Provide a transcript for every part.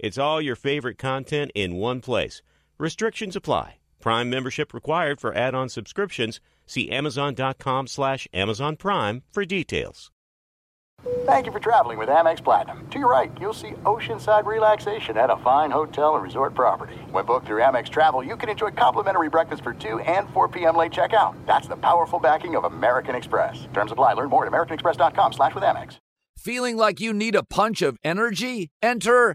It's all your favorite content in one place. Restrictions apply. Prime membership required for add-on subscriptions. See Amazon.com slash Amazon Prime for details. Thank you for traveling with Amex Platinum. To your right, you'll see oceanside relaxation at a fine hotel and resort property. When booked through Amex Travel, you can enjoy complimentary breakfast for 2 and 4 p.m. late checkout. That's the powerful backing of American Express. Terms apply. Learn more at americanexpress.com slash with Amex. Feeling like you need a punch of energy? Enter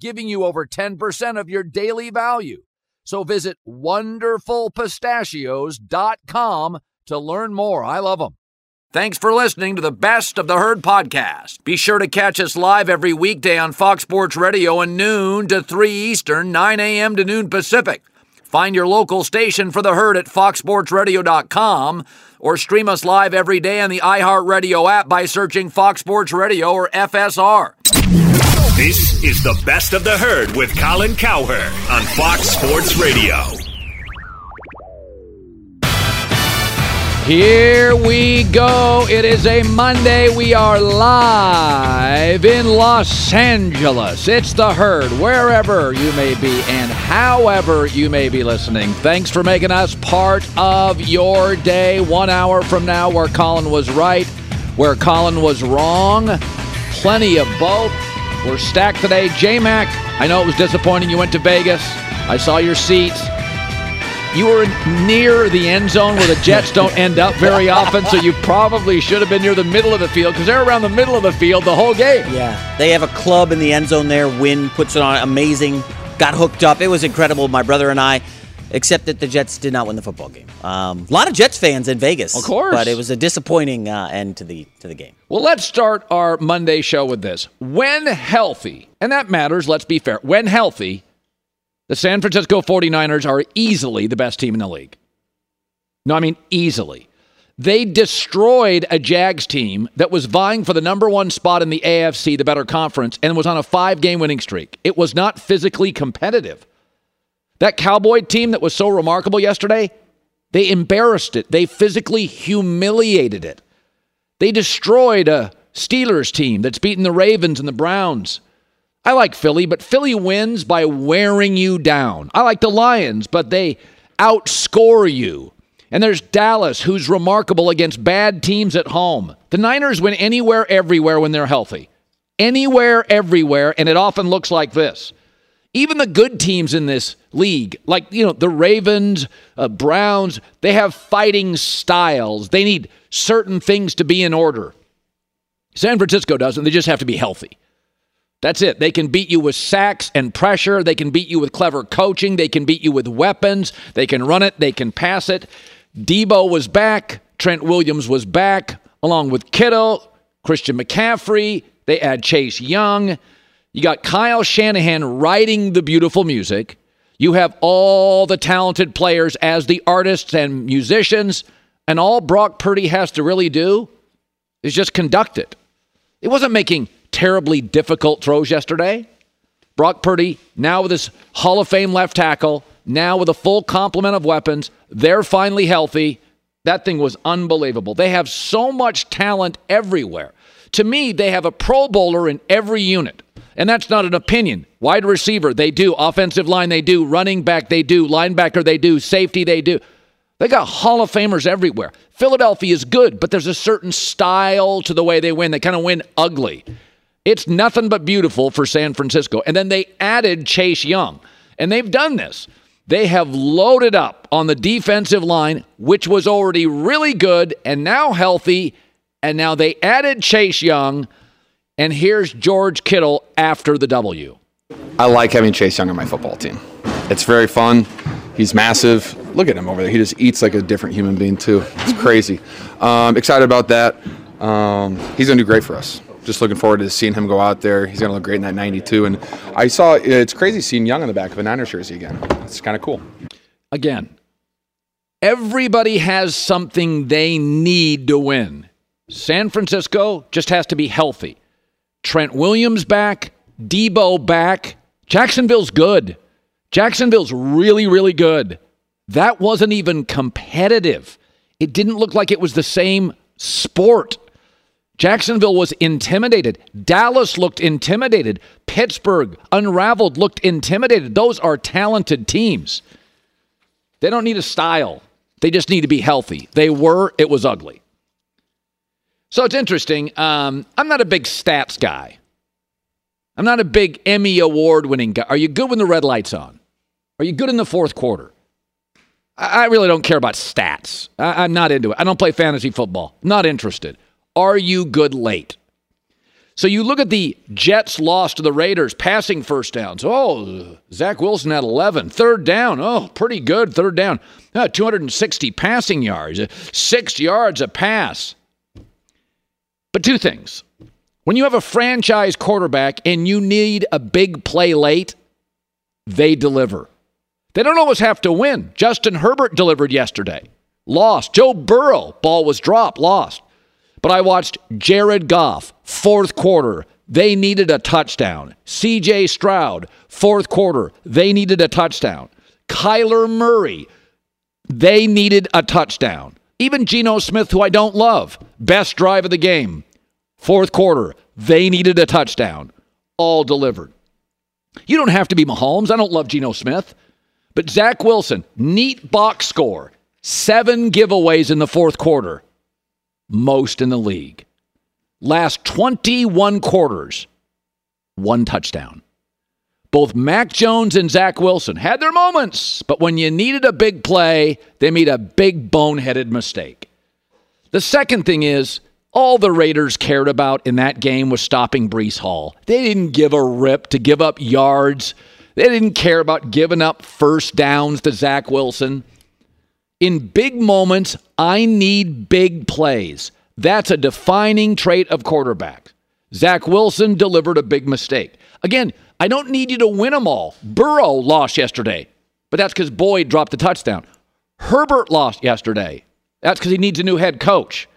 giving you over 10% of your daily value. So visit wonderfulpistachios.com to learn more. I love them. Thanks for listening to the Best of the Herd podcast. Be sure to catch us live every weekday on Fox Sports Radio at noon to 3 Eastern, 9 a.m. to noon Pacific. Find your local station for the herd at foxsportsradio.com or stream us live every day on the iHeartRadio app by searching Fox Sports Radio or FSR. This is the best of the herd with Colin Cowherd on Fox Sports Radio. Here we go. It is a Monday. We are live in Los Angeles. It's the herd, wherever you may be and however you may be listening. Thanks for making us part of your day. One hour from now, where Colin was right, where Colin was wrong. Plenty of both. We're stacked today. J Mac, I know it was disappointing. You went to Vegas. I saw your seats. You were near the end zone where the Jets don't end up very often, so you probably should have been near the middle of the field because they're around the middle of the field the whole game. Yeah, they have a club in the end zone there. Wynn puts it on amazing. Got hooked up. It was incredible. My brother and I, except that the Jets did not win the football game. Um, a lot of Jets fans in Vegas, Of course. but it was a disappointing uh, end to the to the game. Well, let's start our Monday show with this. When healthy, and that matters, let's be fair, when healthy, the San Francisco 49ers are easily the best team in the league. No, I mean easily. They destroyed a Jags team that was vying for the number one spot in the AFC, the better conference, and was on a five game winning streak. It was not physically competitive. That Cowboy team that was so remarkable yesterday, they embarrassed it. They physically humiliated it. They destroyed a Steelers team that's beaten the Ravens and the Browns. I like Philly, but Philly wins by wearing you down. I like the Lions, but they outscore you. And there's Dallas, who's remarkable against bad teams at home. The Niners win anywhere, everywhere when they're healthy. Anywhere, everywhere, and it often looks like this. Even the good teams in this league, like, you know, the Ravens, uh, Browns, they have fighting styles. They need certain things to be in order. San Francisco doesn't. They just have to be healthy. That's it. They can beat you with sacks and pressure. They can beat you with clever coaching. They can beat you with weapons. They can run it. They can pass it. Deebo was back. Trent Williams was back, along with Kittle, Christian McCaffrey. They add Chase Young. You got Kyle Shanahan writing the beautiful music. You have all the talented players as the artists and musicians. And all Brock Purdy has to really do is just conduct it. It wasn't making terribly difficult throws yesterday. Brock Purdy, now with his Hall of Fame left tackle, now with a full complement of weapons, they're finally healthy. That thing was unbelievable. They have so much talent everywhere. To me, they have a Pro Bowler in every unit. And that's not an opinion. Wide receiver, they do. Offensive line, they do. Running back, they do. Linebacker, they do. Safety, they do. They got Hall of Famers everywhere. Philadelphia is good, but there's a certain style to the way they win. They kind of win ugly. It's nothing but beautiful for San Francisco. And then they added Chase Young. And they've done this. They have loaded up on the defensive line, which was already really good and now healthy. And now they added Chase Young. And here's George Kittle after the W. I like having Chase Young on my football team. It's very fun. He's massive. Look at him over there. He just eats like a different human being, too. It's crazy. Um, excited about that. Um, he's going to do great for us. Just looking forward to seeing him go out there. He's going to look great in that 92. And I saw it's crazy seeing Young on the back of a Niners jersey again. It's kind of cool. Again, everybody has something they need to win. San Francisco just has to be healthy. Trent Williams back, Deebo back. Jacksonville's good. Jacksonville's really, really good. That wasn't even competitive. It didn't look like it was the same sport. Jacksonville was intimidated. Dallas looked intimidated. Pittsburgh, unraveled, looked intimidated. Those are talented teams. They don't need a style, they just need to be healthy. They were, it was ugly. So it's interesting. Um, I'm not a big stats guy. I'm not a big Emmy award winning guy. Are you good when the red light's on? Are you good in the fourth quarter? I, I really don't care about stats. I, I'm not into it. I don't play fantasy football. Not interested. Are you good late? So you look at the Jets' loss to the Raiders, passing first downs. Oh, Zach Wilson had 11. Third down. Oh, pretty good. Third down. Uh, 260 passing yards, uh, six yards a pass. But two things. When you have a franchise quarterback and you need a big play late, they deliver. They don't always have to win. Justin Herbert delivered yesterday, lost. Joe Burrow, ball was dropped, lost. But I watched Jared Goff, fourth quarter. They needed a touchdown. CJ Stroud, fourth quarter. They needed a touchdown. Kyler Murray, they needed a touchdown. Even Geno Smith, who I don't love, best drive of the game. Fourth quarter, they needed a touchdown. All delivered. You don't have to be Mahomes. I don't love Geno Smith. But Zach Wilson, neat box score, seven giveaways in the fourth quarter, most in the league. Last 21 quarters, one touchdown. Both Mac Jones and Zach Wilson had their moments, but when you needed a big play, they made a big boneheaded mistake. The second thing is, all the Raiders cared about in that game was stopping Breece Hall. They didn't give a rip to give up yards. They didn't care about giving up first downs to Zach Wilson. In big moments, I need big plays. That's a defining trait of quarterback. Zach Wilson delivered a big mistake. Again, I don't need you to win them all. Burrow lost yesterday, but that's because Boyd dropped a touchdown. Herbert lost yesterday. That's because he needs a new head coach.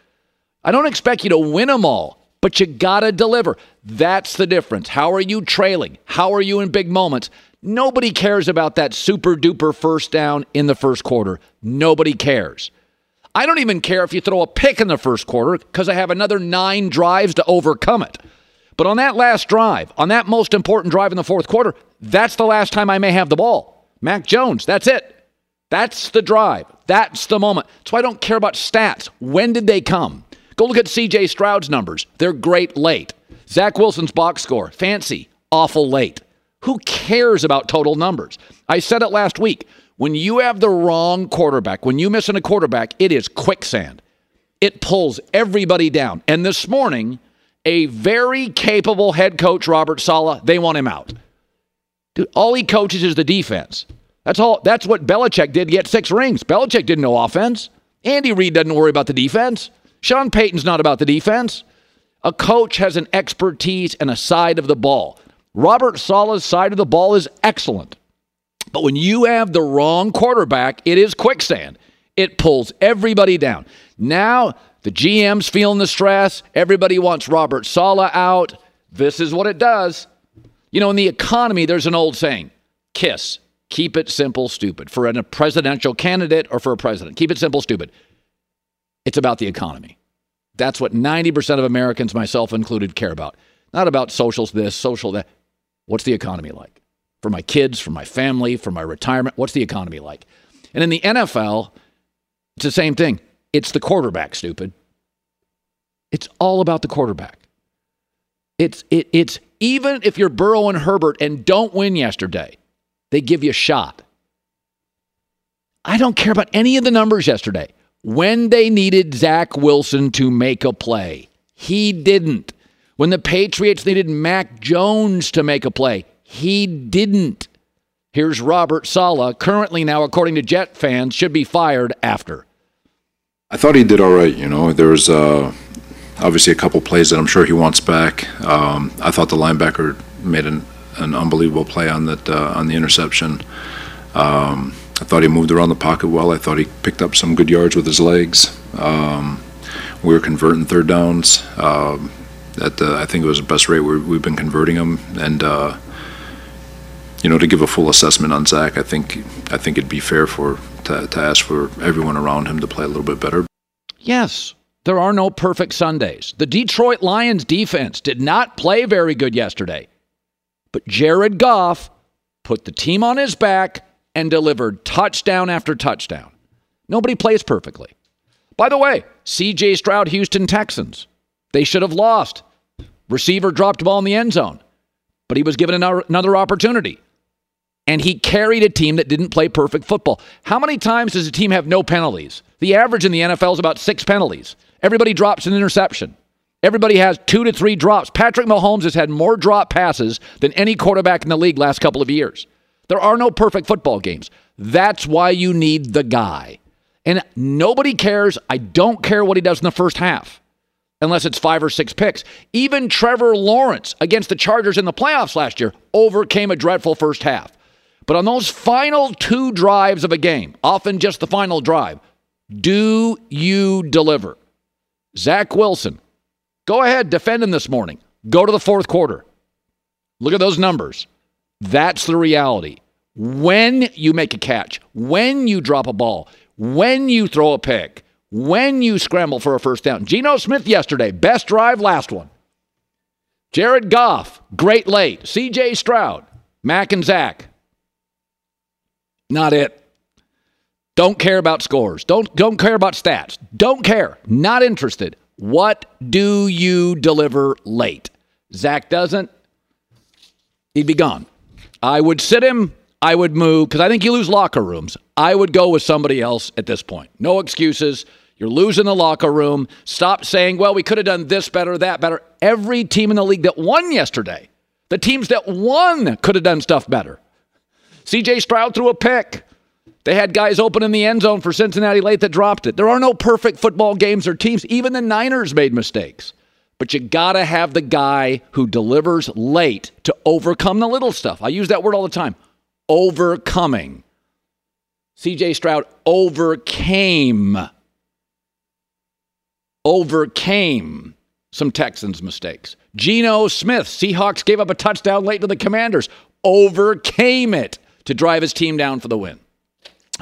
I don't expect you to win them all, but you got to deliver. That's the difference. How are you trailing? How are you in big moments? Nobody cares about that super duper first down in the first quarter. Nobody cares. I don't even care if you throw a pick in the first quarter because I have another nine drives to overcome it. But on that last drive, on that most important drive in the fourth quarter, that's the last time I may have the ball. Mac Jones, that's it. That's the drive. That's the moment. So I don't care about stats. When did they come? Go look at CJ Stroud's numbers. They're great late. Zach Wilson's box score, fancy, awful late. Who cares about total numbers? I said it last week. When you have the wrong quarterback, when you miss in a quarterback, it is quicksand. It pulls everybody down. And this morning, a very capable head coach, Robert Saleh, they want him out. Dude, all he coaches is the defense. That's all. That's what Belichick did get six rings. Belichick didn't know offense. Andy Reid doesn't worry about the defense. Sean Payton's not about the defense. A coach has an expertise and a side of the ball. Robert Saleh's side of the ball is excellent. But when you have the wrong quarterback, it is quicksand. It pulls everybody down. Now the GM's feeling the stress. Everybody wants Robert Saleh out. This is what it does. You know, in the economy, there's an old saying KISS, keep it simple, stupid. For a presidential candidate or for a president, keep it simple, stupid. It's about the economy. That's what 90% of Americans, myself included, care about. Not about socials this, social that. What's the economy like? For my kids, for my family, for my retirement, what's the economy like? And in the NFL, it's the same thing. It's the quarterback, stupid. It's all about the quarterback. It's it, it's even if you're Burrow and Herbert and don't win yesterday, they give you a shot. I don't care about any of the numbers yesterday. When they needed Zach Wilson to make a play, he didn't. When the Patriots needed Mac Jones to make a play, he didn't. Here's Robert Saleh, currently now, according to Jet fans, should be fired after. I thought he did all right. You know, there was uh, obviously a couple plays that I'm sure he wants back. Um, I thought the linebacker made an, an unbelievable play on that uh, on the interception. Um, I thought he moved around the pocket well. I thought he picked up some good yards with his legs. Um, we were converting third downs. Um, at I think it was the best rate we have been converting them, and uh, you know, to give a full assessment on Zach, I think I think it'd be fair for to, to ask for everyone around him to play a little bit better. Yes, there are no perfect Sundays. The Detroit Lions defense did not play very good yesterday, but Jared Goff put the team on his back and delivered touchdown after touchdown. Nobody plays perfectly. By the way, CJ Stroud, Houston Texans, they should have lost. Receiver dropped the ball in the end zone, but he was given another opportunity and he carried a team that didn't play perfect football. How many times does a team have no penalties? The average in the NFL is about six penalties. Everybody drops an interception. Everybody has two to three drops. Patrick Mahomes has had more drop passes than any quarterback in the league last couple of years. There are no perfect football games. That's why you need the guy. And nobody cares. I don't care what he does in the first half, unless it's five or six picks. Even Trevor Lawrence against the Chargers in the playoffs last year overcame a dreadful first half. But on those final two drives of a game, often just the final drive, do you deliver? Zach Wilson, go ahead, defend him this morning. Go to the fourth quarter. Look at those numbers. That's the reality. When you make a catch, when you drop a ball, when you throw a pick, when you scramble for a first down. Geno Smith yesterday, best drive, last one. Jared Goff, great late. CJ Stroud, Mac and Zach, not it. Don't care about scores. Don't don't care about stats. Don't care. Not interested. What do you deliver late? Zach doesn't. He'd be gone. I would sit him. I would move because I think you lose locker rooms. I would go with somebody else at this point. No excuses. You're losing the locker room. Stop saying, well, we could have done this better, that better. Every team in the league that won yesterday, the teams that won could have done stuff better. CJ Stroud threw a pick. They had guys open in the end zone for Cincinnati late that dropped it. There are no perfect football games or teams. Even the Niners made mistakes. But you got to have the guy who delivers late to overcome the little stuff. I use that word all the time overcoming. CJ Stroud overcame overcame some Texans mistakes. Geno Smith, Seahawks gave up a touchdown late to the Commanders, overcame it to drive his team down for the win.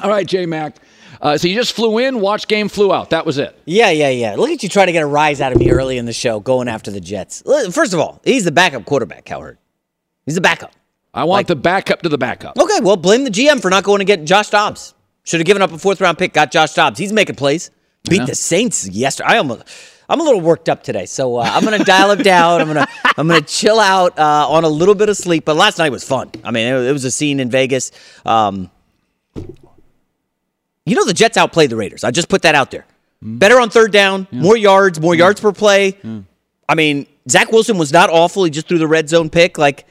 All right, J Mac. Uh, so you just flew in, watched game, flew out. That was it. Yeah, yeah, yeah. Look at you trying to get a rise out of me early in the show, going after the Jets. First of all, he's the backup quarterback, Cowherd. He's the backup. I want like, the backup to the backup. Okay, well, blame the GM for not going to get Josh Dobbs. Should have given up a fourth round pick, got Josh Dobbs. He's making plays. Beat yeah. the Saints yesterday. I almost. I'm a little worked up today, so uh, I'm gonna dial it down. I'm gonna I'm gonna chill out uh, on a little bit of sleep. But last night was fun. I mean, it, it was a scene in Vegas. Um, you know, the Jets outplayed the Raiders. I just put that out there. Mm. Better on third down, yeah. more yards, more yeah. yards per play. Yeah. I mean, Zach Wilson was not awful. He just threw the red zone pick. Like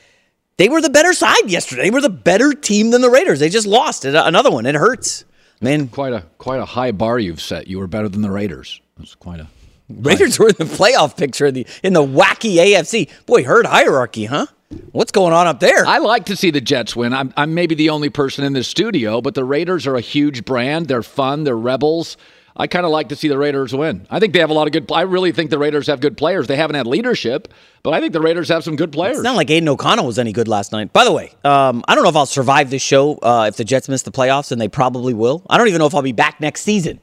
they were the better side yesterday. They were the better team than the Raiders. They just lost another one. It hurts. Man, quite a quite a high bar you've set. You were better than the Raiders. That's quite a Raiders were in the playoff picture in the in the wacky AFC. Boy, herd hierarchy, huh? What's going on up there? I like to see the Jets win. I'm, I'm maybe the only person in this studio, but the Raiders are a huge brand. They're fun. They're rebels. I kind of like to see the Raiders win. I think they have a lot of good. I really think the Raiders have good players. They haven't had leadership, but I think the Raiders have some good players. It's not like Aidan O'Connell was any good last night. By the way, um, I don't know if I'll survive this show uh, if the Jets miss the playoffs, and they probably will. I don't even know if I'll be back next season.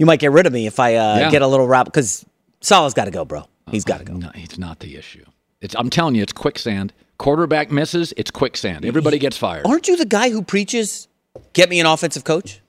You might get rid of me if I uh, yeah. get a little rap because Saleh's got to go, bro. He's got to go. No, it's not the issue. It's, I'm telling you, it's quicksand. Quarterback misses, it's quicksand. Everybody gets fired. Aren't you the guy who preaches, get me an offensive coach?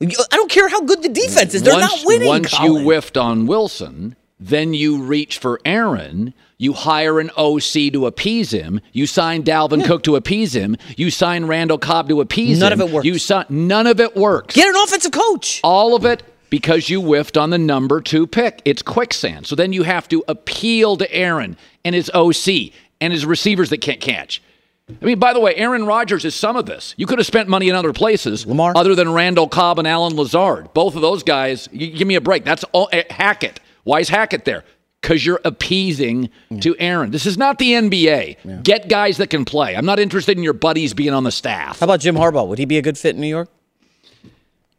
I don't care how good the defense is. They're once, not winning. Once Colin. you whiffed on Wilson, Then you reach for Aaron. You hire an OC to appease him. You sign Dalvin Cook to appease him. You sign Randall Cobb to appease None him. of it works. You sign, none of it works. Get an offensive coach. All of it because you whiffed on the number two pick. It's quicksand. So then you have to appeal to Aaron and his OC and his receivers that can't catch. I mean, by the way, Aaron Rodgers is some of this. You could have spent money in other places, Lamar? other than Randall Cobb and Allen Lazard. Both of those guys. You, give me a break. That's all. eh, Hackett. Why is Hackett there? Because you're appeasing to Aaron. This is not the NBA. Get guys that can play. I'm not interested in your buddies being on the staff. How about Jim Harbaugh? Would he be a good fit in New York?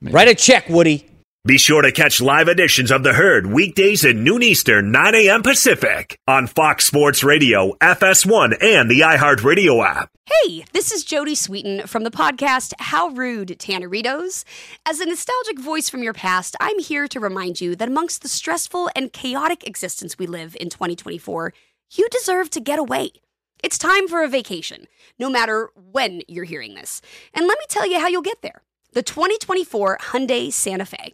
Write a check, Woody. Be sure to catch live editions of The Herd weekdays at noon Eastern, 9 a.m. Pacific on Fox Sports Radio, FS1, and the iHeartRadio app. Hey, this is Jodie Sweetin from the podcast How Rude Tanneritos. As a nostalgic voice from your past, I'm here to remind you that amongst the stressful and chaotic existence we live in 2024, you deserve to get away. It's time for a vacation, no matter when you're hearing this. And let me tell you how you'll get there. The 2024 Hyundai Santa Fe.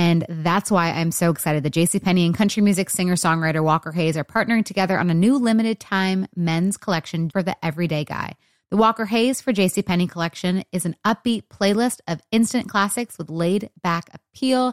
And that's why I'm so excited that JCPenney and country music singer songwriter Walker Hayes are partnering together on a new limited time men's collection for the everyday guy. The Walker Hayes for JCPenney collection is an upbeat playlist of instant classics with laid back appeal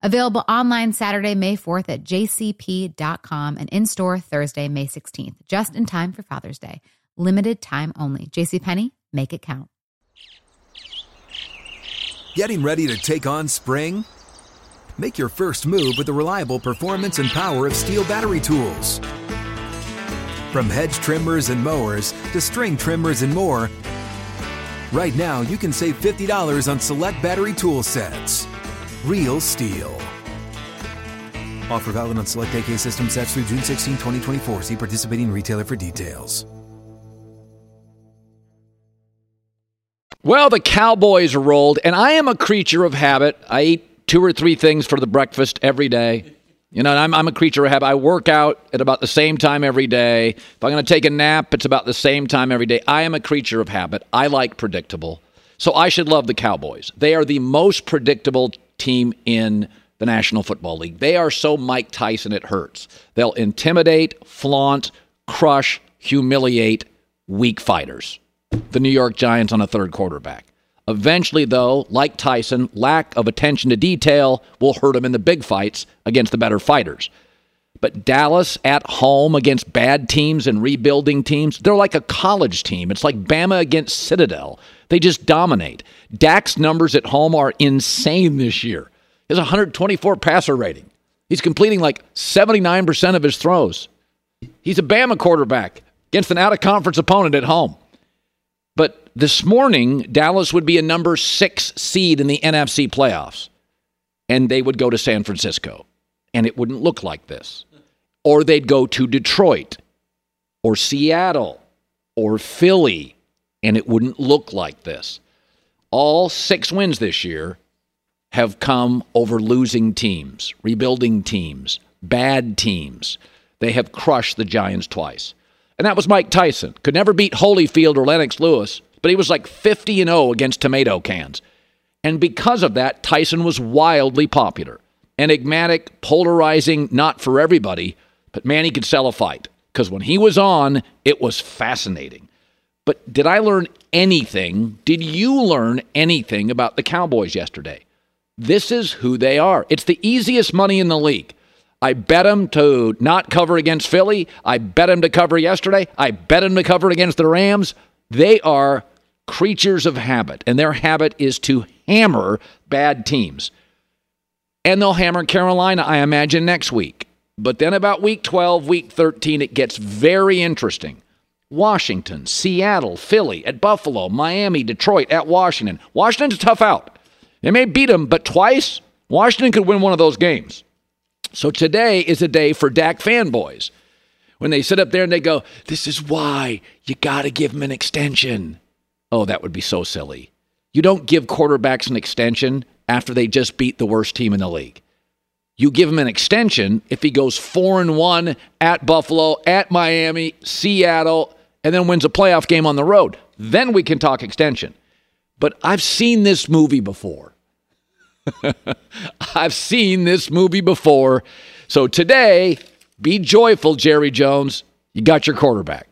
Available online Saturday, May 4th at jcp.com and in store Thursday, May 16th, just in time for Father's Day. Limited time only. JCPenney, make it count. Getting ready to take on spring? Make your first move with the reliable performance and power of STIHL battery tools. From hedge trimmers and mowers to string trimmers and more, right now you can save $50 on select battery tool sets. Real STIHL. Offer valid on select AK system sets through June 16, 2024. See participating retailer for details. Well, the Cowboys rolled, and I am a creature of habit. I eat two or three things for the breakfast every day. You know, I'm, I'm a creature of habit. I work out at about the same time every day. If I'm going to take a nap, it's about the same time every day. I am a creature of habit. I like predictable. So I should love the Cowboys. They are the most predictable team in the National Football League. They are so Mike Tyson, it hurts. They'll intimidate, flaunt, crush, humiliate weak fighters the New York Giants on a third quarterback. Eventually, though, like Tyson, lack of attention to detail will hurt him in the big fights against the better fighters. But Dallas at home against bad teams and rebuilding teams, they're like a college team. It's like Bama against Citadel. They just dominate. Dak's numbers at home are insane this year. Has 124 passer rating. He's completing like 79% of his throws. He's a Bama quarterback against an out of conference opponent at home. But this morning, Dallas would be a number six seed in the NFC playoffs, and they would go to San Francisco, and it wouldn't look like this. Or they'd go to Detroit, or Seattle, or Philly, and it wouldn't look like this. All six wins this year have come over losing teams, rebuilding teams, bad teams. They have crushed the Giants twice. And that was Mike Tyson. Could never beat Holyfield or Lennox Lewis, but he was like 50 and 0 against tomato cans. And because of that, Tyson was wildly popular. Enigmatic, polarizing, not for everybody, but man, he could sell a fight. Because when he was on, it was fascinating. But did I learn anything? Did you learn anything about the Cowboys yesterday? This is who they are. It's the easiest money in the league. I bet them to not cover against Philly. I bet them to cover yesterday. I bet them to cover against the Rams. They are creatures of habit, and their habit is to hammer bad teams. And they'll hammer Carolina, I imagine, next week. But then about week 12, week 13, it gets very interesting. Washington, Seattle, Philly, at Buffalo, Miami, Detroit, at Washington. Washington's tough out. They may beat them, but twice, Washington could win one of those games. So today is a day for Dak fanboys. When they sit up there and they go, This is why you got to give him an extension. Oh, that would be so silly. You don't give quarterbacks an extension after they just beat the worst team in the league. You give him an extension if he goes 4 and 1 at Buffalo, at Miami, Seattle, and then wins a playoff game on the road. Then we can talk extension. But I've seen this movie before. I've seen this movie before. So today, be joyful, Jerry Jones. You got your quarterback.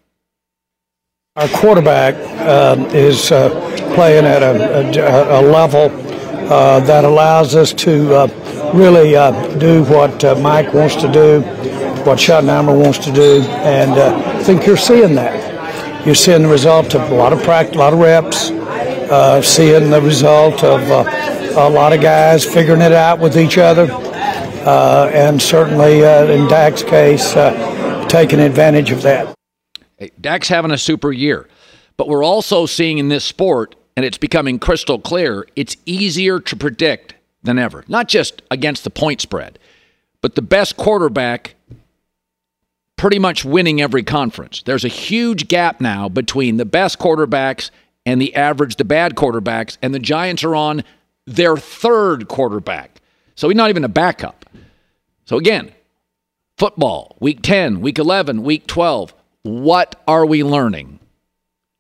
Our quarterback uh, is uh, playing at a, a, a level uh, that allows us to uh, really uh, do what uh, Mike wants to do, what Schottenheimer wants to do, and I think you're seeing that. You're seeing the result of a lot of practice, a lot of reps, uh, seeing the result of uh, a lot of guys figuring it out with each other, uh, and certainly in Dak's case, taking advantage of that. Hey, Dak's having a super year, but we're also seeing in this sport, and it's becoming crystal clear, it's easier to predict than ever. Not just against the point spread, but the best quarterback pretty much winning every conference. There's a huge gap now between the best quarterbacks and the average, the bad quarterbacks, and the Giants are on their third quarterback. So he's not even a backup. So again, football, week 10, week 11, week 12. What are we learning?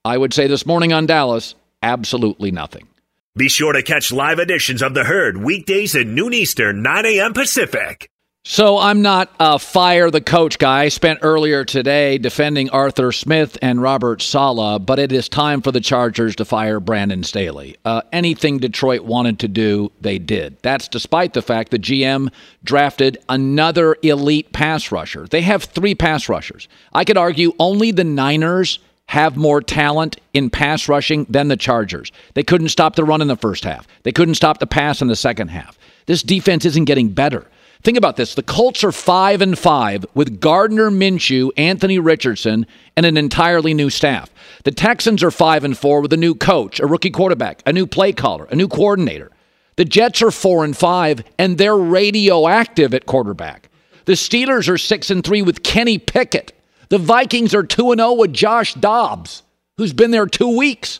I would say this morning on Dallas, absolutely nothing. Be sure to catch live editions of The Herd weekdays at noon Eastern, 9 a.m. Pacific. So I'm not a fire the coach guy. I spent earlier today defending Arthur Smith and Robert Saleh, but it is time for the Chargers to fire Brandon Staley. Uh, anything Detroit wanted to do, they did. That's despite the fact the GM drafted another elite pass rusher. They have three pass rushers. I could argue only the Niners have more talent in pass rushing than the Chargers. They couldn't stop the run in the first half. They couldn't stop the pass in the second half. This defense isn't getting better. Think about this. The Colts are 5 and 5 with Gardner Minshew, Anthony Richardson, and an entirely new staff. The Texans are 5 and 4 with a new coach, a rookie quarterback, a new play caller, a new coordinator. The Jets are 4 and 5 and they're radioactive at quarterback. The Steelers are 6 and 3 with Kenny Pickett. The Vikings are 2 and 0 with Josh Dobbs, who's been there 2 weeks.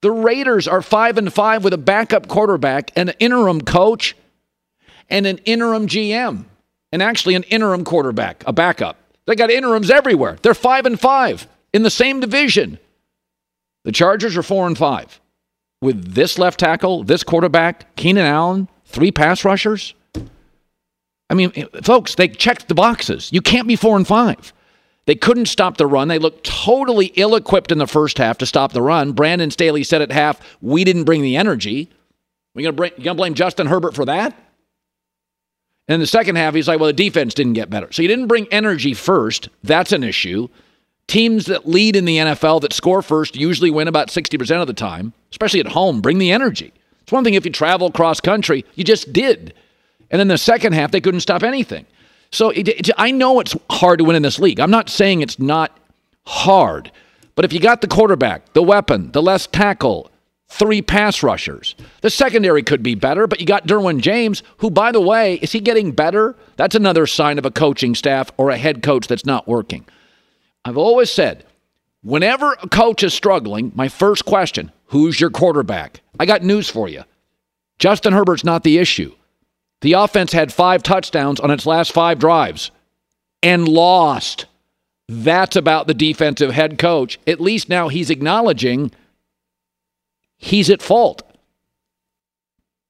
The Raiders are 5 and 5 with a backup quarterback, an interim coach, and an interim GM, and actually an interim quarterback, a backup. They got interims everywhere. They're five and five in the same division. The Chargers are four and five. With this left tackle, this quarterback, Keenan Allen, three pass rushers. I mean, folks, they checked the boxes. You can't be four and five. They couldn't stop the run. They looked totally ill equipped in the first half to stop the run. Brandon Staley said at half, We didn't bring the energy. We gonna, you gonna blame Justin Herbert for that? And in the second half, he's like, well, the defense didn't get better. So you didn't bring energy first. That's an issue. Teams that lead in the NFL that score first usually win about 60% of the time, especially at home. Bring the energy. It's one thing if you travel cross country, you just did. And in the second half, they couldn't stop anything. So it, it, I know it's hard to win in this league. I'm not saying it's not hard. But if you got the quarterback, the weapon, the less tackle, three pass rushers. The secondary could be better, but you got Derwin James, who, by the way, is he getting better? That's another sign of a coaching staff or a head coach that's not working. I've always said, whenever a coach is struggling, my first question, who's your quarterback? I got news for you. Justin Herbert's not the issue. The offense had five touchdowns on its last five drives and lost. That's about the defensive head coach. At least now he's acknowledging – he's at fault.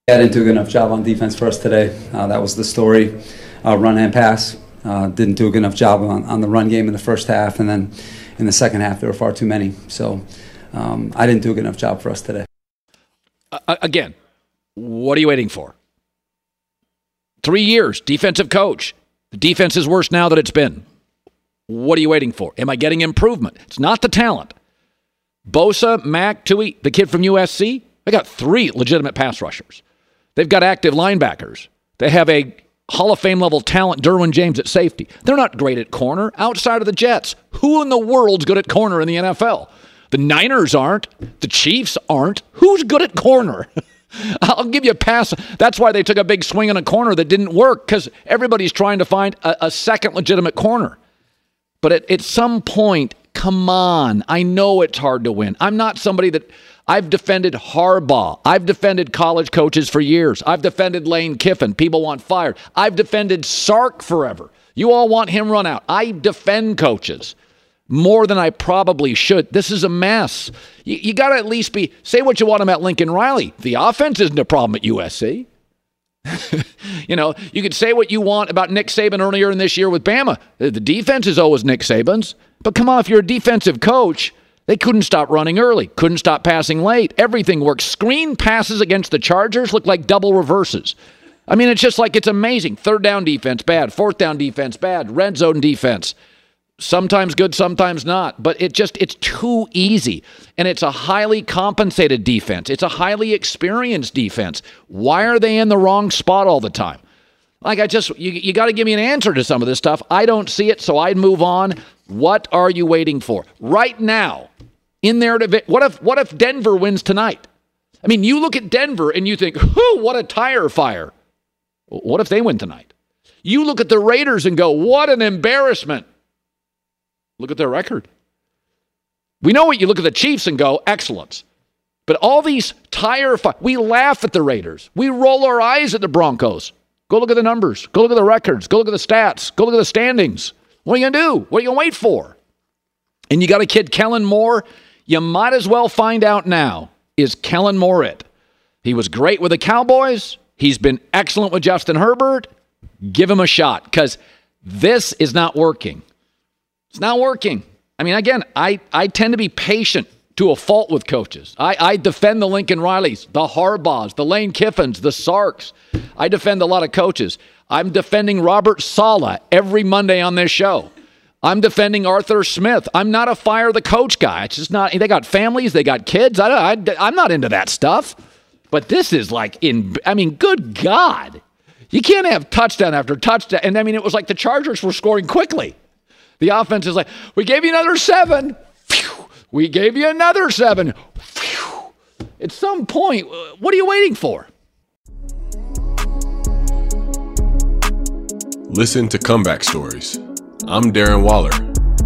I didn't do a good enough job on defense for us today. Uh, that was the story. Uh, run and pass. Uh, didn't do a good enough job on, on, the run game in the first half, and then in the second half there were far too many. So um, I didn't do a good enough job for us today. again, what are you waiting for? Three years, defensive coach. The defense is worse now than it's been. What are you waiting for? Am I getting improvement? It's not the talent. Bosa, Mack, Tui, the kid from USC, they got three legitimate pass rushers. They've got active linebackers. They have a Hall of Fame level talent, Derwin James at safety. They're not great at corner outside of the Jets. Who in the world's good at corner in the NFL? The Niners aren't. The Chiefs aren't. Who's good at corner? I'll give you a pass. That's why they took a big swing on a corner that didn't work because everybody's trying to find a, a, second legitimate corner. But at, at some point, come on. I know it's hard to win. I'm not somebody that I've defended Harbaugh. I've defended college coaches for years. I've defended Lane Kiffin. People want fired. I've defended Sark forever. You all want him run out. I defend coaches more than I probably should. This is a mess. You, you got to at least be, say what you want about Lincoln Riley. The offense isn't a problem at USC. you know, you could say what you want about Nick Saban earlier in this year with Bama. The defense is always Nick Saban's. But come on, if you're a defensive coach, they couldn't stop running early, couldn't stop passing late. Everything works. Screen passes against the Chargers look like double reverses. I mean, it's just like it's amazing. Third down defense, bad. Fourth down defense, bad. Red zone defense, sometimes good, sometimes not. But it just, it's too easy. And it's a highly compensated defense, it's a highly experienced defense. Why are they in the wrong spot all the time? Like, I just, you, you got to give me an answer to some of this stuff. I don't see it, so I'd move on. What are you waiting for? Right now, in there to what if what if Denver wins tonight? I mean, you look at Denver and you think, "Whoo, what a tire fire." What if they win tonight? You look at the Raiders and go, "What an embarrassment." Look at their record. We know what you look at the Chiefs and go, "Excellence." But all these tire fire, we laugh at the Raiders. We roll our eyes at the Broncos. Go look at the numbers. Go look at the records. Go look at the stats. Go look at the standings. What are you going to do? What are you going to wait for? And you got a kid, Kellen Moore, you might as well find out now is Kellen Moore it? He was great with the Cowboys. He's been excellent with Justin Herbert. Give him a shot because this is not working. It's not working. I mean, again, I, I tend to be patient to a fault with coaches. I, I defend the Lincoln Rileys, the Harbaughs, the Lane Kiffins, the Sarks. I defend a lot of coaches. I'm defending Robert Saleh every Monday on this show. I'm defending Arthur Smith. I'm not a fire the coach guy. It's just not. They got families. They got kids. I, I, I'm not into that stuff. But this is like in. I mean, good God, you can't have touchdown after touchdown. And I mean, it was like the Chargers were scoring quickly. The offense is like, we gave you another seven. Phew. We gave you another seven. Phew. At some point, what are you waiting for? Listen to comeback stories I'm Darren Waller.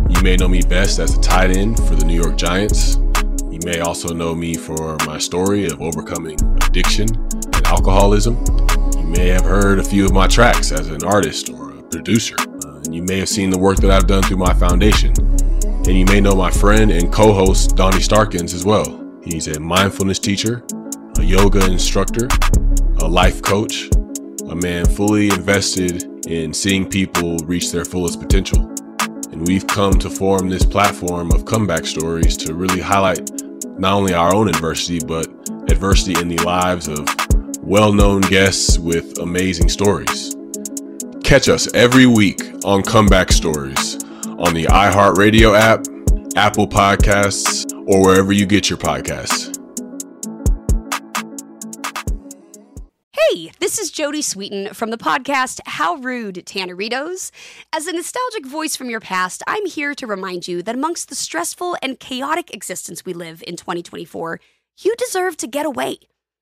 You may know me best as a tight end for the New York Giants. You may also know me for my story of overcoming addiction and alcoholism. You may have heard a few of my tracks as an artist or producer. Uh, and you may have seen the work that I've done through my foundation. And you may know my friend and co host, Donnie Starkins, as well. He's a mindfulness teacher, a yoga instructor, a life coach, a man fully invested in seeing people reach their fullest potential. And we've come to form this platform of comeback stories to really highlight not only our own adversity, but adversity in the lives of well known guests with amazing stories. Catch us every week on Comeback Stories on the iHeartRadio app, Apple Podcasts, or wherever you get your podcasts. Hey, this is Jodie Sweetin from the podcast How Rude Tanneritos. As a nostalgic voice from your past, I'm here to remind you that amongst the stressful and chaotic existence we live in 2024, you deserve to get away.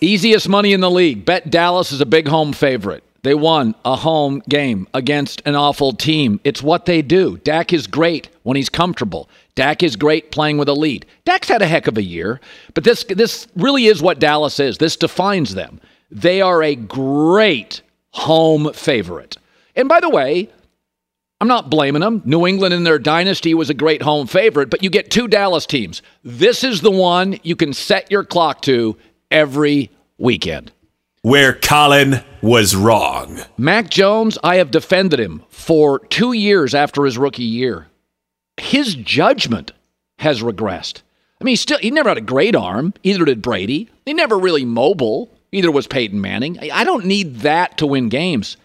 Easiest money in the league. Bet Dallas is a big home favorite. They won a home game against an awful team. It's what they do. Dak is great when he's comfortable. Dak is great playing with a lead. Dak's had a heck of a year, but this this really is what Dallas is. This defines them. They are a great home favorite. And by the way, I'm not blaming them. New England in their dynasty was a great home favorite, but you get two Dallas teams. This is the one you can set your clock to every weekend. Where Colin was wrong. Mac Jones, I have defended him for two years after his rookie year. His judgment has regressed. I mean, he still he never had a great arm. Either did Brady. He never really mobile. Either was Peyton Manning. I don't need that to win games.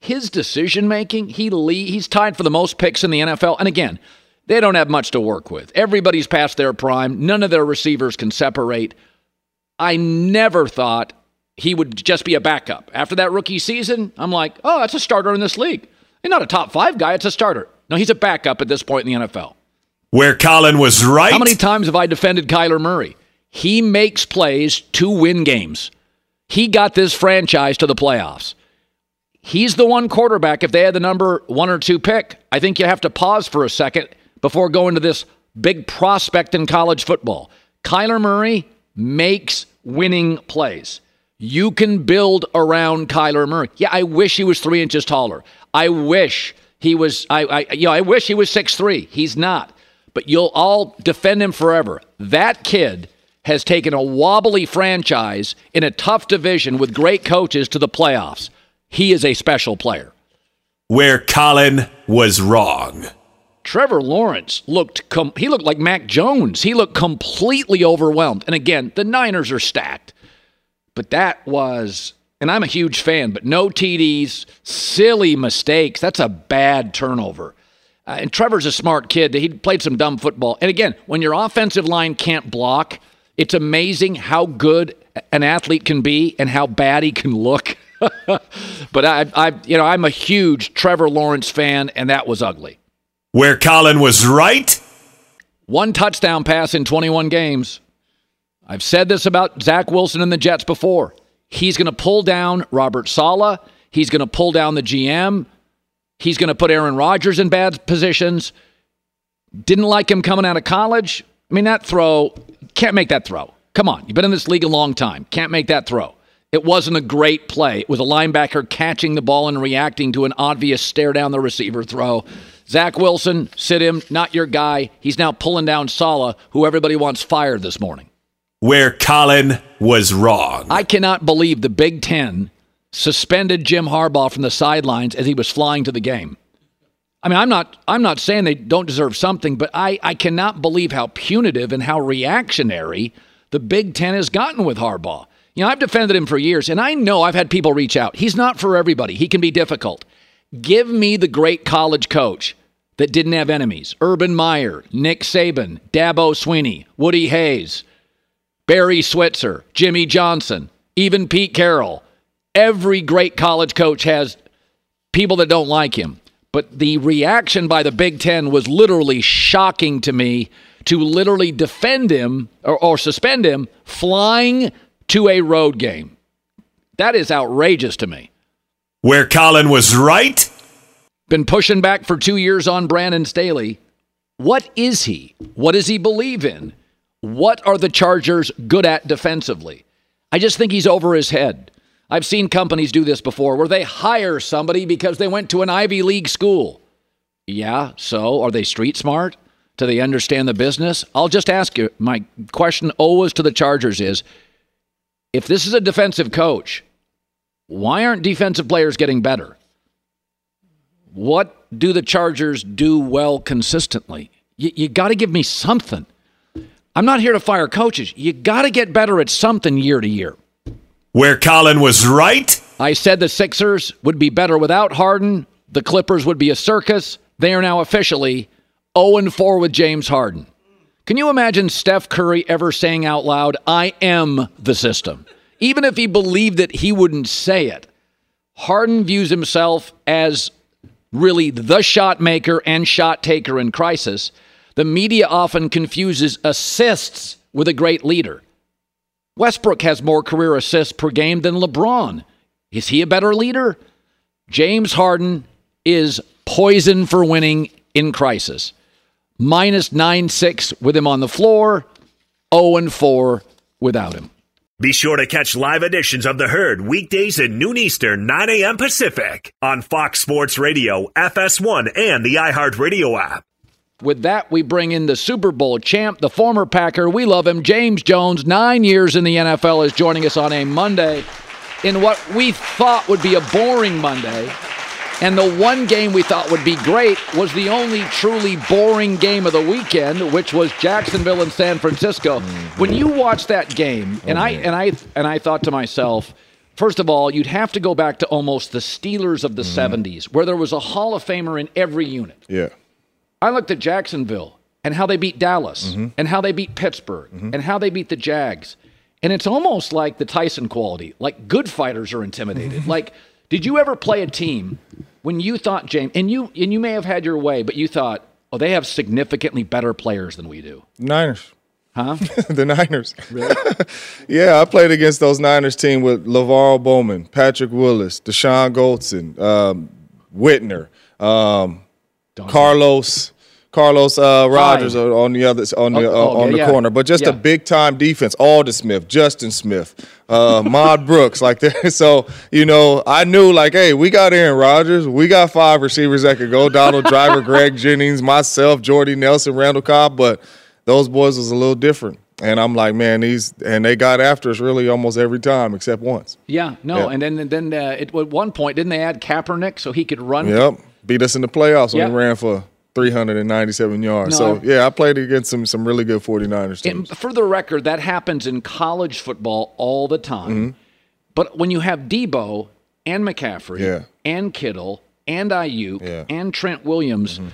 His decision making, he lead, he's tied for the most picks in the NFL. And again, they don't have much to work with. Everybody's past their prime. None of their receivers can separate. I never thought he would just be a backup. After that rookie season, I'm like, oh, that's a starter in this league. He's not a top five guy, it's a starter. No, he's a backup at this point in the NFL. Where Colin was right. How many times have I defended Kyler Murray? He makes plays to win games. He got this franchise to the playoffs. He's the one quarterback. If they had the number one or two pick, I think you have to pause for a second before going to this big prospect in college football. Kyler Murray makes winning plays. You can build around Kyler Murray. Yeah, I wish he was three inches taller. I wish he was. I, I you know, I wish he was six three. He's not. But you'll all defend him forever. That kid has taken a wobbly franchise in a tough division with great coaches to the playoffs. He is a special player. Where Colin was wrong. Trevor Lawrence looked com- he looked like Mac Jones. He looked completely overwhelmed. And again, the Niners are stacked. But that was and I'm a huge fan, but no TDs, silly mistakes. That's a bad turnover. Uh, and Trevor's a smart kid. He played some dumb football. And again, when your offensive line can't block, it's amazing how good an athlete can be and how bad he can look. but I, I, you know, I'm a huge Trevor Lawrence fan, and that was ugly. Where Colin was right. One touchdown pass in 21 games. I've said this about Zach Wilson and the Jets before. He's going to pull down Robert Saleh. He's going to pull down the GM. He's going to put Aaron Rodgers in bad positions. Didn't like him coming out of college. I mean, that throw, can't make that throw. Come on, you've been in this league a long time. Can't make that throw. It wasn't a great play. It was a linebacker catching the ball and reacting to an obvious stare down the receiver throw. Zach Wilson, sit him, not your guy. He's now pulling down Saleh, who everybody wants fired this morning. Where Colin was wrong. I cannot believe the Big Ten suspended Jim Harbaugh from the sidelines as he was flying to the game. I mean, I'm not I'm not saying they don't deserve something, but I, I cannot believe how punitive and how reactionary the Big Ten has gotten with Harbaugh. You know, I've defended him for years, and I know I've had people reach out. He's not for everybody. He can be difficult. Give me the great college coach that didn't have enemies. Urban Meyer, Nick Saban, Dabo Swinney, Woody Hayes, Barry Switzer, Jimmy Johnson, even Pete Carroll. Every great college coach has people that don't like him. But the reaction by the Big Ten was literally shocking to me to literally defend him or, or suspend him flying to a road game. That is outrageous to me. Where Colin was right. Been pushing back for two years on Brandon Staley. What is he? What does he believe in? What are the Chargers good at defensively? I just think he's over his head. I've seen companies do this before where they hire somebody because they went to an Ivy League school. Yeah, so are they street smart? Do they understand the business? I'll just ask you my question always to the Chargers is if this is a defensive coach, why aren't defensive players getting better? What do the Chargers do well consistently? You, you got to give me something. I'm not here to fire coaches. You got to get better at something year to year. Where Colin was right? I said the Sixers would be better without Harden. The Clippers would be a circus. They are now officially 0 4 with James Harden. Can you imagine Steph Curry ever saying out loud, I am the system? Even if he believed it, he wouldn't say it. Harden views himself as really the shot maker and shot taker in crisis. The media often confuses assists with a great leader. Westbrook has more career assists per game than LeBron. Is he a better leader? James Harden is poison for winning in crisis. Minus 9 6 with him on the floor, 0 4 without him. Be sure to catch live editions of The Herd weekdays at noon Eastern, 9 a.m. Pacific on Fox Sports Radio, FS1, and the iHeartRadio app. With that, we bring in the Super Bowl champ, the former Packer. We love him. James Jones, nine years in the NFL, is joining us on a Monday in what we thought would be a boring Monday. And the one game we thought would be great was the only truly boring game of the weekend, which was Jacksonville and San Francisco. Mm-hmm. When you watch that game, and I and I and I thought to myself, first of all, you'd have to go back to almost the Steelers of the mm-hmm. 70s, where there was a Hall of Famer in every unit. Yeah. I looked at Jacksonville and how they beat Dallas mm-hmm. and how they beat Pittsburgh mm-hmm. and how they beat the Jags. And it's almost like the Tyson quality. Like good fighters are intimidated. like, did you ever play a team when you thought, James, and you and you may have had your way, but you thought, oh, they have significantly better players than we do? Niners. Huh? the Niners. Really? yeah, I played against those Niners team with LeVar Bowman, Patrick Willis, Dashon Goldson, um, Whitner, um, Carlos. Carlos uh, Rogers on the other on the oh, uh, on the yeah. corner, but just yeah. a big time defense. Aldon Smith, Justin Smith, uh, Ahmad Brooks, like that. So you know, I knew like, hey, we got Aaron Rodgers, we got five receivers that could go: Donald Driver, Greg Jennings, myself, Jordy Nelson, Randall Cobb. But those boys was a little different. And I'm like, man, these and they got after us really almost every time except once. Yeah, no, yeah. and then then uh, at one point didn't they add Kaepernick so he could run? Yep, beat us in the playoffs when he ran for 397 yards. No, so, yeah, I played against some some really good 49ers teams. for the record, that happens in college football all the time. Mm-hmm. But when you have Deebo and McCaffrey yeah. and Kittle and Aiyuk yeah. and Trent Williams, mm-hmm.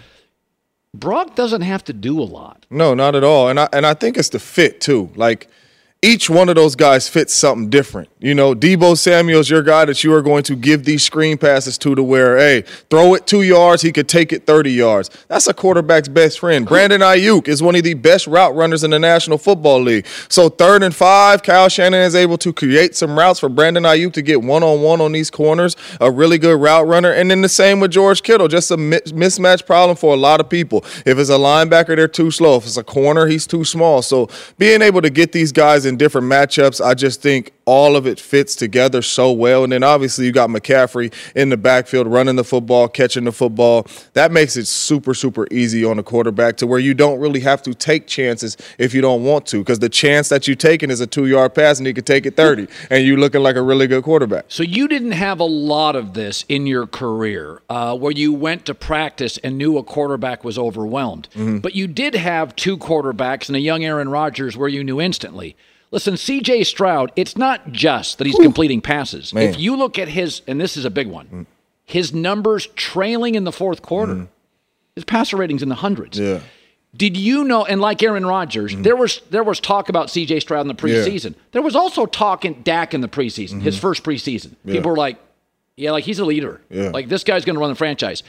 Brock doesn't have to do a lot. No, not at all. And I and I think it's the fit too. Like – each one of those guys fits something different. You know, Deebo Samuel's your guy that you are going to give these screen passes to to where, hey, throw it two yards, he could take it 30 yards. That's a quarterback's best friend. Brandon Aiyuk is one of the best route runners in the National Football League. So third and five, Kyle Shanahan is able to create some routes for Brandon Aiyuk to get one-on-one on these corners, a really good route runner. And then the same with George Kittle, just a mismatch problem for a lot of people. If it's a linebacker, they're too slow. If it's a corner, he's too small. So being able to get these guys in in different matchups. I just think all of it fits together so well. And then obviously you got McCaffrey in the backfield running the football, catching the football. That makes it super, super easy on the quarterback to where you don't really have to take chances if you don't want to. Because the chance that you're taking is a two yard pass and you could take it 30 and you're looking like a really good quarterback. So you didn't have a lot of this in your career uh, where you went to practice and knew a quarterback was overwhelmed. Mm-hmm. But you did have two quarterbacks and a young Aaron Rodgers where you knew instantly. Listen, CJ Stroud, it's not just that he's Ooh. completing passes. Man. If you look at his, and this is a big one, mm. his numbers trailing in the fourth quarter, mm. his passer ratings in the hundreds. Yeah. Did you know? And like Aaron Rodgers, mm. there was there was talk about C.J. Stroud in the preseason. Yeah. There was also talk in Dak in the preseason, mm-hmm. his first preseason. Yeah. People were like, "Yeah, like he's a leader. Yeah. Like this guy's going to run the franchise."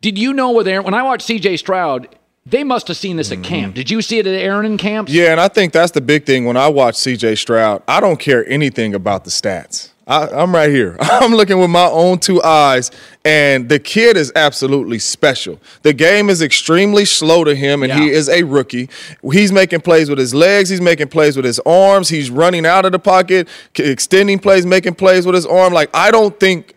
Did you know with Aaron? When I watched C.J. Stroud, they must have seen this at camp. Mm-hmm. Did you see it at Aaron in camps? Yeah, and I think that's the big thing when I watch CJ Stroud. I don't care anything about the stats. I, I'm right here. I'm looking with my own two eyes, and the kid is absolutely special. The game is extremely slow to him, and he is a rookie. He's making plays with his legs. He's making plays with his arms. He's running out of the pocket, extending plays, making plays with his arm. Like I don't think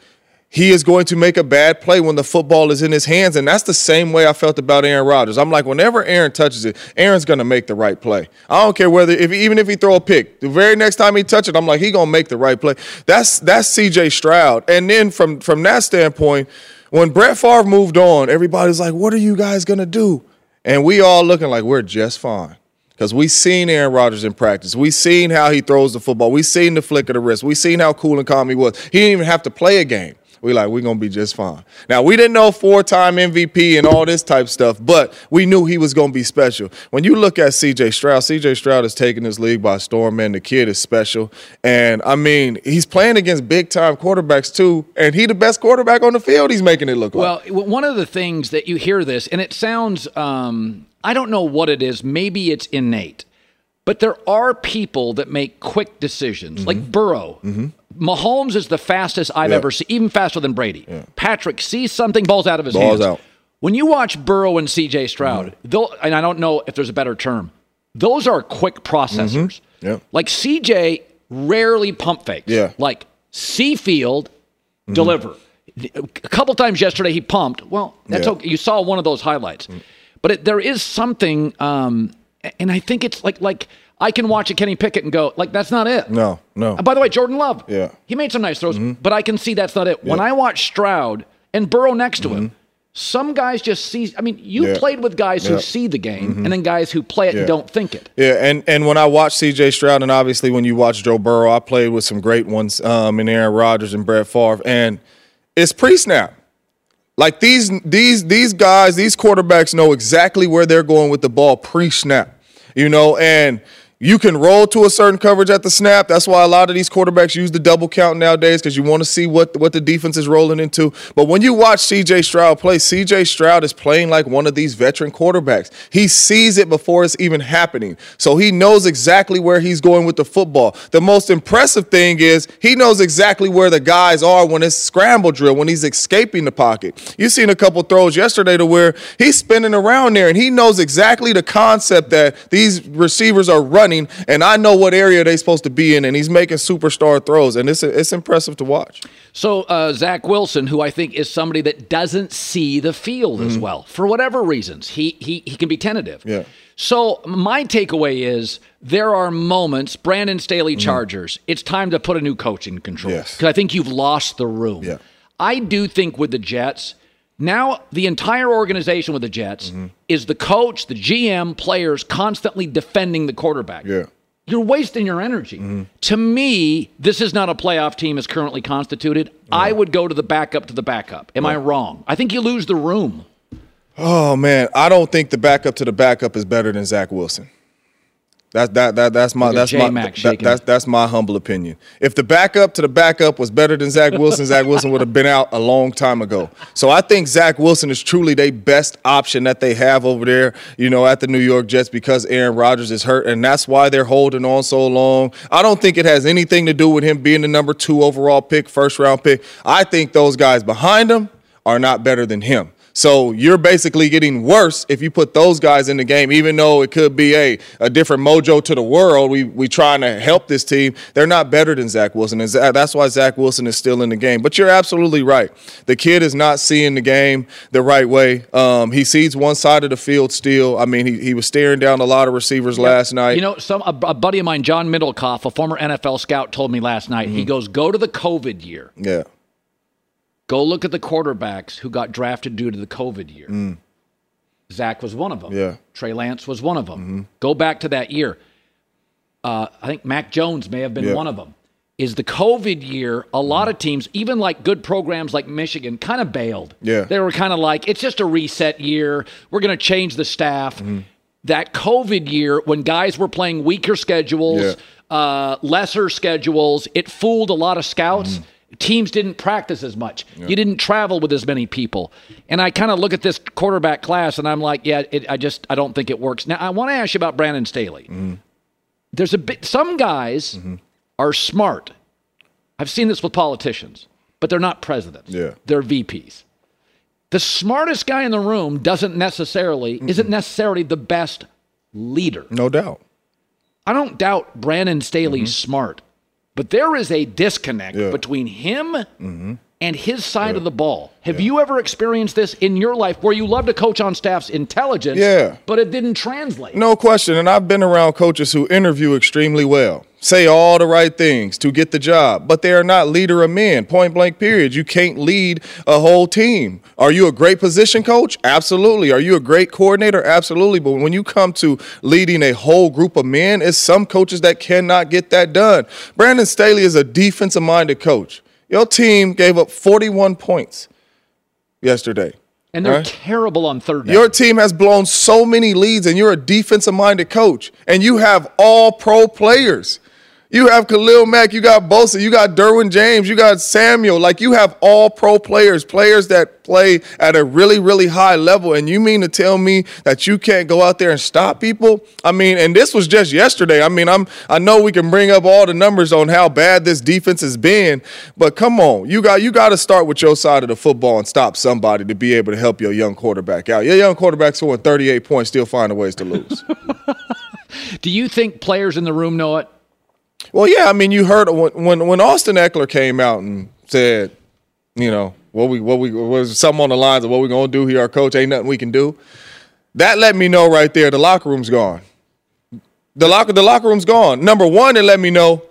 he is going to make a bad play when the football is in his hands. And that's the same way I felt about Aaron Rodgers. I'm like, whenever Aaron touches it, Aaron's going to make the right play. I don't care whether, if even if he throw a pick, the very next time he touch it, I'm like, he going to make the right play. That's that's CJ Stroud. And then from from that standpoint, when Brett Favre moved on, everybody's like, what are you guys going to do? And we all looking like we're just fine. Because we seen Aaron Rodgers in practice. We seen how he throws the football. We seen the flick of the wrist. We seen how cool and calm he was. He didn't even have to play a game. We like we're gonna be just fine. Now we didn't know four-time MVP and all this type stuff, but we knew he was gonna be special. When you look at CJ Stroud, CJ Stroud is taking this league by storm, man. The kid is special, and I mean he's playing against big-time quarterbacks too, and he the best quarterback on the field. He's making it look like. Well, one of the things that you hear this, and it sounds, um, I don't know what it is. Maybe it's innate, but there are people that make quick decisions, like Burrow. Mahomes is the fastest I've Yeah. ever seen, even faster than Brady. Patrick sees something, balls out of his Balls hands. out. When you watch Burrow and C.J. Stroud, mm-hmm. they'll, and I don't know if there's a better term, those are quick processors. Mm-hmm. Yeah. Like C.J. rarely pump fakes. Yeah. Like see field, mm-hmm. deliver. A couple times yesterday he pumped. Well, that's Yeah. okay. You saw one of those highlights, but it, there is something, um, and I think it's like like I can watch a Kenny Pickett and go like that's not it. No, no. And by the way, Jordan Love, Yeah. he made some nice throws, mm-hmm. but I can see that's not it. When I watch Stroud and Burrow next to him, mm-hmm. some guys just see. I mean, you Yeah. played with guys who see the game, mm-hmm. and then guys who play it Yeah. and don't think it. Yeah, and and when I watch C.J. Stroud, and obviously when you watch Joe Burrow, I played with some great ones um, in Aaron Rodgers and Brett Favre, and it's pre-snap. Like these these these guys, these quarterbacks know exactly where they're going with the ball pre-snap. You know, and you can roll to a certain coverage at the snap. That's why a lot of these quarterbacks use the double count nowadays because you want to see what what the defense is rolling into. But when you watch CJ Stroud play, CJ Stroud is playing like one of these veteran quarterbacks. He sees it before it's even happening. So he knows exactly where he's going with the football. The most impressive thing is he knows exactly where the guys are when it's scramble drill, when he's escaping the pocket. You've seen a couple throws yesterday to where he's spinning around there and he knows exactly the concept that these receivers are running and I know what area they're supposed to be in and he's making superstar throws and it's it's impressive to watch. So uh, Zach Wilson, who I think is somebody that doesn't see the field as well for whatever reasons, he he he can be tentative. Yeah. So my takeaway is there are moments. Brandon Staley Chargers. It's time to put a new coach in control Yes. because I think you've lost the room. Yeah. I do think with the Jets. Now, the entire organization with the Jets mm-hmm. is the coach, the GM, players constantly defending the quarterback. Yeah. You're wasting your energy. Mm-hmm. To me, this is not a playoff team as currently constituted. I would go to the backup to the backup. Am I wrong? I think you lose the room. Oh man, I don't think the backup to the backup is better than Zach Wilson. That that that that's my that's my that- that's that's my humble opinion. If the backup to the backup was better than Zach Wilson, Zach Wilson would have been out a long time ago. So I think Zach Wilson is truly their best option that they have over there, you know, at the New York Jets because Aaron Rodgers is hurt, and that's why they're holding on so long. I don't think it has anything to do with him being the number two overall pick, first round pick. I think those guys behind him are not better than him. So you're basically getting worse if you put those guys in the game, even though it could be a, a different mojo to the world. We we trying to help this team. They're not better than Zach Wilson, and that's why Zach Wilson is still in the game. But you're absolutely right. The kid is not seeing the game the right way. Um, he sees one side of the field still. I mean, he, he was staring down a lot of receivers last night. You know, some a, a buddy of mine, John Middlecoff, a former NFL scout, told me last night. Mm-hmm. He goes, "Go to the COVID year. yeah. Go look at the quarterbacks who got drafted due to the COVID year. Zach was one of them. Mm. Yeah. Trey Lance was one of them. Go back to that year. Uh, I think Mac Jones may have been Yeah. one of them. Is the COVID year, a lot of teams, even like good programs like Michigan, kind of bailed. Yeah. They were kind of like, it's just a reset year. We're going to change the staff. Mm-hmm. That COVID year, when guys were playing weaker schedules, uh, lesser schedules, it fooled a lot of scouts. Mm-hmm. Teams didn't practice as much. You didn't travel with as many people. And I kind of look at this quarterback class and I'm like, yeah, it, I just I don't think it works. Now I want to ask you about Brandon Staley. Mm-hmm. There's a bit. Some guys are smart. I've seen this with politicians, but they're not presidents. Yeah. They're VPs. The smartest guy in the room doesn't necessarily isn't necessarily the best leader. No doubt. I don't doubt Brandon Staley's smart, but there is a disconnect. Yeah. between him Mm-hmm. and his side of the ball. Have you ever experienced this in your life where you love to coach on staff's intelligence, Yeah. but it didn't translate? No question. And I've been around coaches who interview extremely well, say all the right things to get the job, but they are not leader of men, point blank, period. You can't lead a whole team. Are you a great position coach? Absolutely. Are you a great coordinator? Absolutely. But when you come to leading a whole group of men, it's some coaches that cannot get that done. Brandon Staley is a defensive minded coach. Your team gave up 41 points yesterday. And they're Right. terrible on third down. Your team has blown so many leads, and you're a defensive minded coach, and you have all pro players. You have Khalil Mack, you got Bosa, you got Derwin James, you got Samuel. Like you have all pro players, players that play at a really, really high level. And you mean to tell me that you can't go out there and stop people? I mean, and this was just yesterday. I mean, I'm I know we can bring up all the numbers on how bad this defense has been, but come on, you got you got to start with your side of the football and stop somebody to be able to help your young quarterback out. Your young quarterback scoring 38 points, still finding ways to lose. Do you think players in the room know it? Well, yeah, I mean, you heard when when, Austin Ekeler came out and said, you know, what we what we was something on the lines of what we gonna do here, our coach ain't nothing we can do. That let me know right there the locker room's gone. The locker the locker room's gone. Number one, it let me know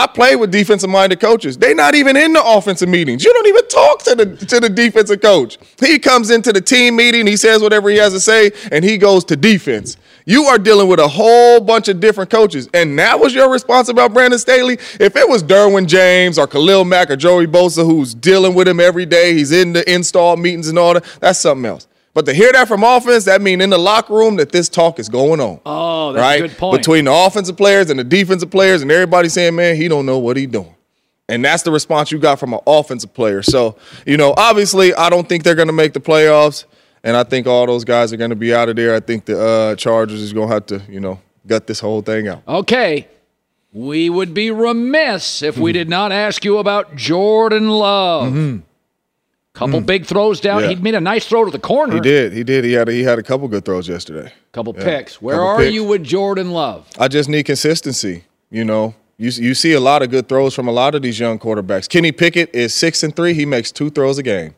I play with defensive minded coaches. They're not even in the offensive meetings. You don't even talk to the to the defensive coach. He comes into the team meeting, he says whatever he has to say, and he goes to defense. You are dealing with a whole bunch of different coaches, and that was your response about Brandon Staley. If it was Derwin James or Khalil Mack or Joey Bosa who's dealing with him every day, he's in the install meetings and all that. That's something else. But to hear that from offense, that mean in the locker room that this talk is going on. Oh, that's right? a good point. Between the offensive players and the defensive players, and everybody saying, man, he don't know what he doing. And that's the response you got from an offensive player. So, you know, obviously, I don't think they're going to make the playoffs. And I think all those guys are going to be out of there. I think the uh, Chargers is going to have to, you know, gut this whole thing out. Okay. We would be remiss if we did not ask you about Jordan Love. Couple hmm. big throws down. Yeah. He made a nice throw to the corner. He did. He did. He had a, he had a couple good throws yesterday. Couple Yeah. picks. Where Couple are picks. you with Jordan Love? I just need consistency. You know, you you see a lot of good throws from a lot of these young quarterbacks. Kenny Pickett is six and three. He makes two throws a game.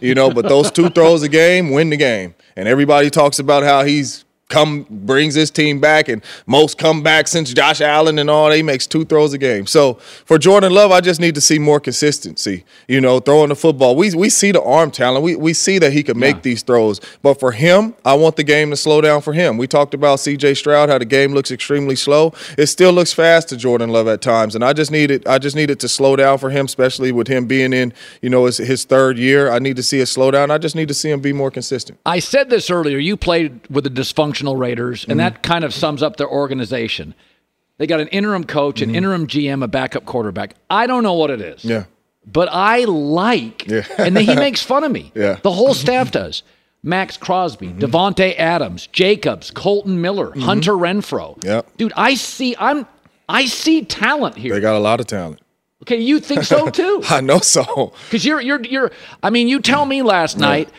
You know, but those two throws a game win the game. And everybody talks about how he's come brings his team back and most come back since Josh Allen and all. He makes two throws a game. So for Jordan Love, I just need to see more consistency. You know, throwing the football. We we see the arm talent. We we see that he can make these throws. But for him, I want the game to slow down for him. We talked about CJ Stroud, how the game looks extremely slow. It still looks fast to Jordan Love at times. And I just need it, I just need it to slow down for him, especially with him being in, you know, his, his third year. I need to see it slow down. I just need to see him be more consistent. I said this earlier. You played with a dysfunctional Raiders, and Mhm. that kind of sums up their organization. They got an interim coach, an mm-hmm. interim GM, a backup quarterback. I don't know what it is. Yeah. But I like, Yeah. and then he makes fun of me. Yeah. The whole staff does. Maxx Crosby, mm-hmm. Davante Adams, Jacobs, Colton Miller, mm-hmm. Hunter Renfrow. Yep. Dude, I see. I'm. I see talent here. They got a lot of talent. Okay, you think so too? I know so. Because you're you're you're. I mean, you tell me last night.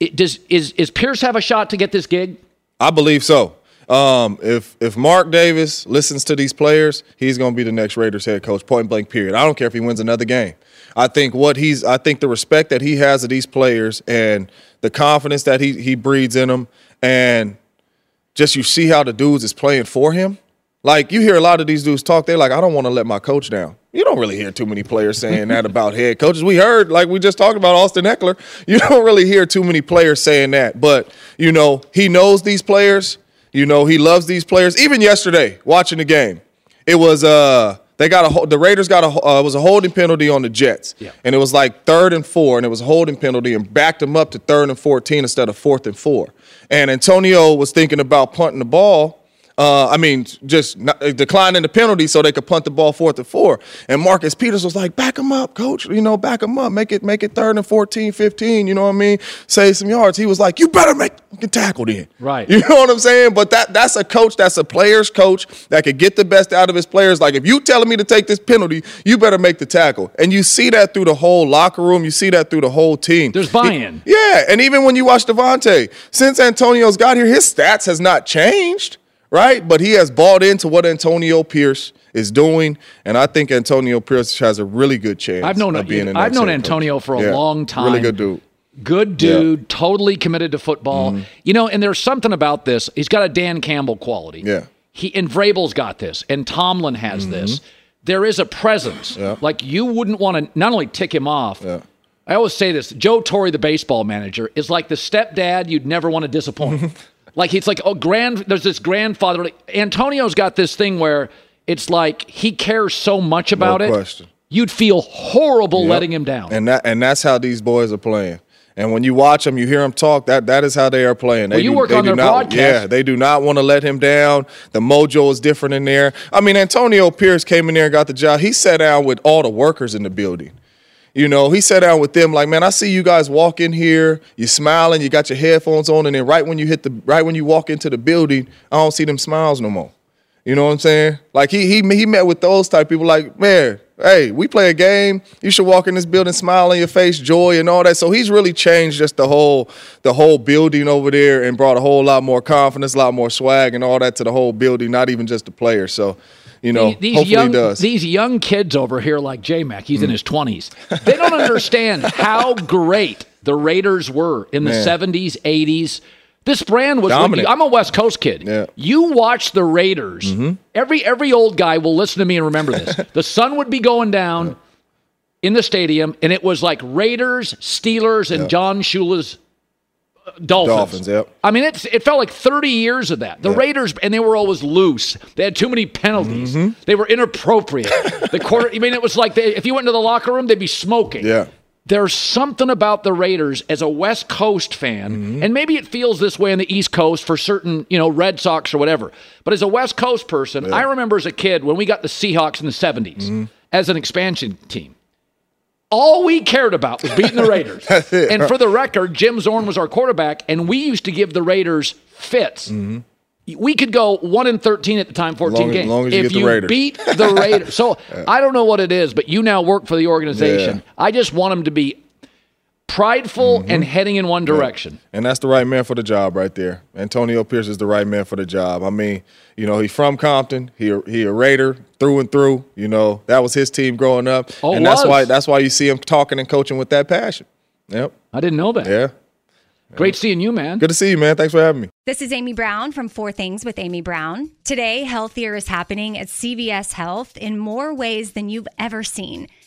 It, does is is Pierce have a shot to get this gig? I believe so. Um, if if Mark Davis listens to these players, he's going to be the next Raiders head coach. Point blank. Period. I don't care if he wins another game. I think what he's. I think the respect that he has of these players and the confidence that he he breeds in them, and just you see how the dudes is playing for him. Like you hear a lot of these dudes talk, they're like, I don't want to let my coach down. You don't really hear too many players saying that about head coaches. We heard, like we just talked about Austin Ekeler. You don't really hear too many players saying that. But, you know, he knows these players. You know, he loves these players. Even yesterday, watching the game, it was uh they got a the Raiders got a uh, it was a holding penalty on the Jets, Yeah. and it was like third and four, and it was a holding penalty, and backed them up to third and fourteen instead of fourth and four. And Antonio was thinking about punting the ball, Uh, I mean, just not, uh, declining the penalty so they could punt the ball fourth and four. And Marcus Peters was like, back him up, coach. You know, back him up. Make it make it third and 14, 15. You know what I mean? Save some yards. He was like, you better make get tackled in. Right. You know what I'm saying? But that that's a coach, that's a player's coach that could get the best out of his players. Like, if you telling me to take this penalty, you better make the tackle. And you see that through the whole locker room. You see that through the whole team. There's buy-in. Yeah, and even when you watch Davante, since Antonio's got here, his stats has not changed, right? But he has bought into what Antonio Pierce is doing, and I think Antonio Pierce has a really good chance. I've known of being an I've known excellent coach. Antonio for a Yeah, long time. Really good dude. Good Yeah. dude, totally committed to football. Mhm. You know, and there's something about this. He's got a Dan Campbell quality. Yeah. Mm-hmm. He and Vrabel's got this, and Tomlin has this. There is a presence. Yeah. Like you wouldn't want to not only tick him off. Yeah. I always say this: Joe Torre, the baseball manager, is like the stepdad you'd never want to disappoint. like he's like, oh, grand. There's this grandfather. Antonio's got this thing where it's like he cares so much about no it. question. You'd feel horrible Yep. letting him down. And that and that's how these boys are playing. And when you watch them, you hear them talk. That that is how they are playing. They Well, you do, work they on their not, broadcast. Yeah, they do not want to let him down. The mojo is different in there. I mean, Antonio Pierce came in there and got the job. He sat down with all the workers in the building. You know, he sat down with them like, man, I see you guys walk in here, you smiling, you got your headphones on, and then right when you hit the right when you walk into the building, I don't see them smiles no more. You know what I'm saying? Like he he he met with those type people like, man, hey, we play a game. You should walk in this building, smile on your face, joy and all that. So he's really changed just the whole the whole building over there and brought a whole lot more confidence, a lot more swag and all that to the whole building, not even just the players. So, you know, these young these young kids over here like J Mac, he's in Mm. his twenties. They don't understand how great the Raiders were in the seventies, eighties. This brand was. Dominant. I'm a West Coast kid. You watch the Raiders. Mm-hmm. Every every old guy will listen to me and remember this. the sun would be going down in the stadium, and it was like Raiders, Steelers, and John Shula's Dolphins. Dolphins, yep. I mean, it's it felt like 30 years of that. The Raiders, and they were always loose. They had too many penalties. Mm-hmm. They were inappropriate. the quarter. I mean, it was like they, if you went into the locker room, they'd be smoking. Yeah. There's something about the Raiders as a West Coast fan, Mm-hmm. and maybe it feels this way on the East Coast for certain, you know, Red Sox or whatever. But as a West Coast person, I remember as a kid when we got the Seahawks in the 70s Mm-hmm. as an expansion team. All we cared about was beating the Raiders. it. and for the record, Jim Zorn was our quarterback, and we used to give the Raiders fits. Mm-hmm. We could go one and thirteen at the time, fourteen Long games. long as you if you Raiders. beat the Raiders, so I don't know what it is, but you now work for the organization. Yeah. I just want them to be prideful Mm-hmm. and heading in one direction. And that's the right man for the job right there. Antonio Pierce is the right man for the job. I mean, you know, he's from Compton. He he a Raider through and through. You know, that was his team growing up. Oh, it and that's was. why that's why you see him talking and coaching with that passion. Yep. I didn't know that. Yeah. Great seeing you, man. Good to see you, man. Thanks for having me. This is Amy Brown from Four Things with Amy Brown. Today, Healthier is happening at CVS Health in more ways than you've ever seen.